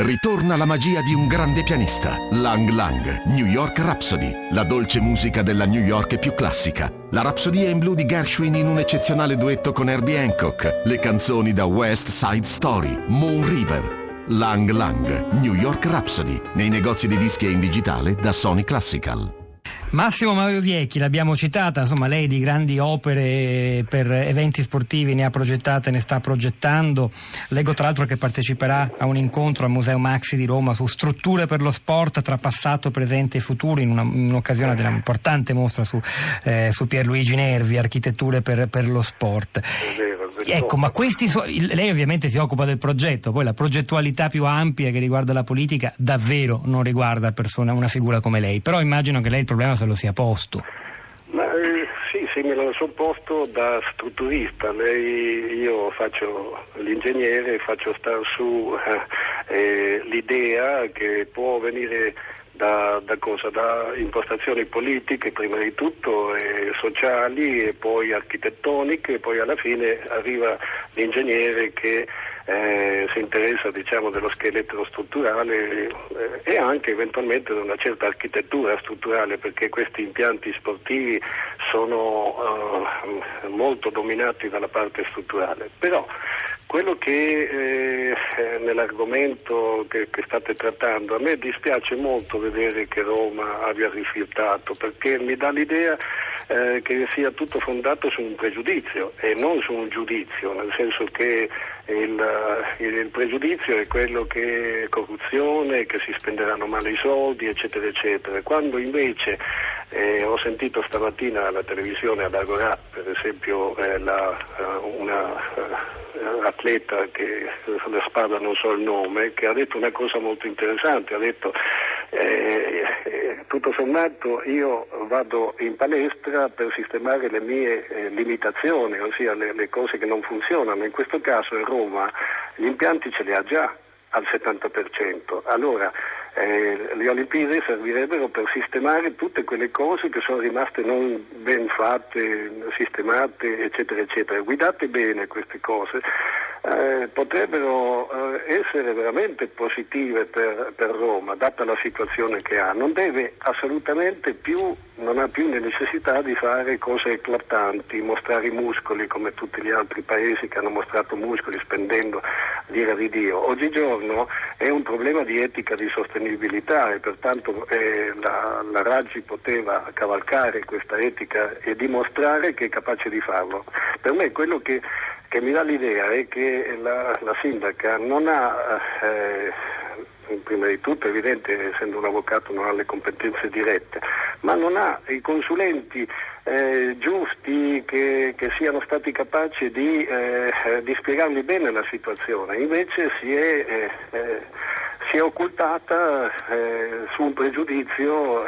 Ritorna la magia di un grande pianista, Lang Lang, New York Rhapsody, la dolce musica della New York più classica. La rapsodia in blu di Gershwin in un eccezionale duetto con Herbie Hancock, le canzoni da West Side Story, Moon River. Lang Lang, New York Rhapsody, nei negozi di dischi e in digitale da Sony Classical. Massimo Mario Viecchi, l'abbiamo citata, insomma lei di grandi opere per eventi sportivi ne ha progettate, ne sta progettando. Leggo tra l'altro che parteciperà a un incontro al Museo Maxi di Roma su strutture per lo sport tra passato, presente e futuro in, una, in un'occasione dell'importante mostra su, eh, su Pierluigi Nervi, architetture per, per lo sport. Ecco, ma questi so- lei ovviamente si occupa del progetto, poi la progettualità più ampia che riguarda la politica davvero non riguarda persona, una figura come lei, però immagino che lei il problema se lo sia posto. Ma, eh, sì, sì, me lo sono posto da strutturista. Lei, io faccio l'ingegnere faccio stare su eh, eh, l'idea che può venire da, da, cosa? da, impostazioni politiche prima di tutto, e sociali e poi architettoniche e poi alla fine arriva l'ingegnere che eh, si interessa diciamo, dello scheletro strutturale eh, e anche eventualmente di una certa architettura strutturale perché questi impianti sportivi sono eh, molto dominati dalla parte strutturale. Però quello che eh, eh, nell'argomento che, che, state trattando, a me dispiace molto vedere che Roma abbia rifiutato perché mi dà l'idea eh, che sia tutto fondato su un pregiudizio e non su un giudizio, nel senso che il, il, pregiudizio è quello che è corruzione, che si spenderanno male i soldi, eccetera, eccetera. Quando invece eh, ho sentito stamattina alla televisione ad Agorà, per esempio, eh, la, uh, una uh, atleta che la spada non so il nome, che ha detto una cosa molto interessante, ha detto eh, eh, tutto sommato io vado in palestra per sistemare le mie eh, limitazioni, ossia le, le, cose che non funzionano. In questo caso in Roma gli impianti ce li ha già al 70%. Allora eh, le Olimpiadi servirebbero per sistemare tutte quelle cose che sono rimaste non ben fatte, sistemate, eccetera, eccetera. Guidate bene queste cose eh, potrebbero eh, essere veramente positive per, per, Roma, data la situazione che ha. Non deve assolutamente più, non ha più necessità di fare cose eclatanti, mostrare i muscoli come tutti gli altri paesi che hanno mostrato muscoli spendendo l'ira di Dio. Oggigiorno è un problema di etica di sostenibilità e pertanto eh, la, la Raggi poteva cavalcare questa etica e dimostrare che è capace di farlo. Per me quello che che mi dà l'idea è che la, la sindaca non ha, eh, prima di tutto è evidente, essendo un avvocato non ha le competenze dirette, ma non ha i consulenti eh, giusti che, che, siano stati capaci di, eh, di, spiegargli bene la situazione, invece si è, eh, eh, si è occultata eh, su un pregiudizio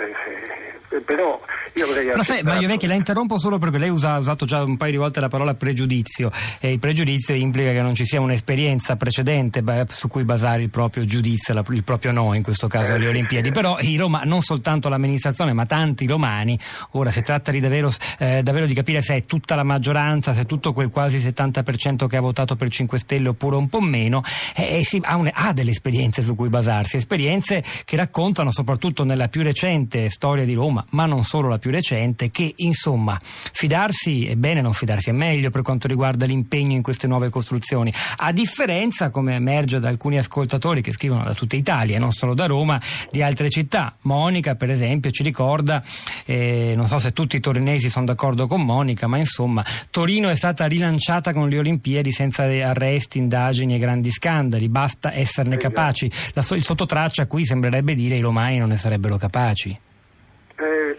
però io avrei Ma sai, Mario Vecchi, la interrompo solo perché lei usa, ha usato già un paio di volte la parola pregiudizio e il pregiudizio implica che non ci sia un'esperienza precedente su cui basare il proprio giudizio, il proprio no, in questo caso alle Olimpiadi. Però i Roma, non soltanto l'amministrazione, ma tanti romani, ora si tratta di davvero, eh, davvero di capire se è tutta la maggioranza, se è tutto quel quasi 70% che ha votato per 5 Stelle oppure un po' meno, eh, si, ha, un, ha delle esperienze su cui basarsi, esperienze che raccontano soprattutto nella più recente storia di Roma, ma non solo la più recente, che insomma fidarsi è bene, non fidarsi è meglio per quanto riguarda l'impegno in queste nuove costruzioni, a differenza, come emerge da alcuni ascoltatori che scrivono da tutta Italia, non solo da Roma, di altre città. Monica, per esempio, ci ricorda, eh, non so se tutti i torinesi sono d'accordo con Monica, ma insomma, Torino è stata rilanciata con le Olimpiadi senza arresti, indagini e grandi scandali, basta esserne capaci. La, il sottotraccia qui sembrerebbe dire i romani non ne sarebbero capaci. Eh,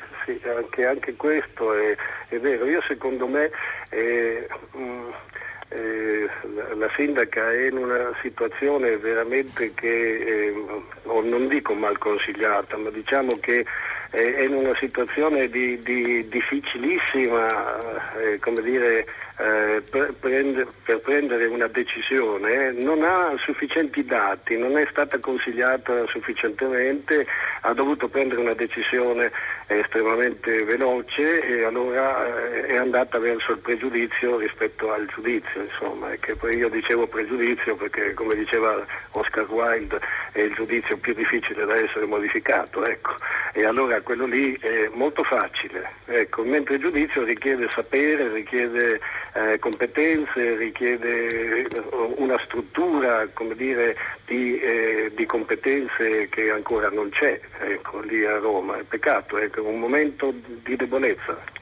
anche, anche questo è, è, vero. Io secondo me eh, mm, eh, la, sindaca è in una situazione veramente che, eh, non dico mal consigliata, ma diciamo che è in una situazione di, di difficilissima, eh, dire, eh, per, prendere, per, prendere una decisione, non ha sufficienti dati, non è stata consigliata sufficientemente, ha dovuto prendere una decisione estremamente veloce e allora eh, è andata verso il pregiudizio rispetto al giudizio, insomma, che poi io dicevo pregiudizio perché come diceva Oscar Wilde è il giudizio più difficile da essere modificato, ecco. e allora quello lì è molto facile, ecco. mentre il giudizio richiede sapere, richiede eh, competenze, richiede una struttura dire, di, eh, di, competenze che ancora non c'è ecco, lì a Roma, è peccato, ecco, un momento di debolezza.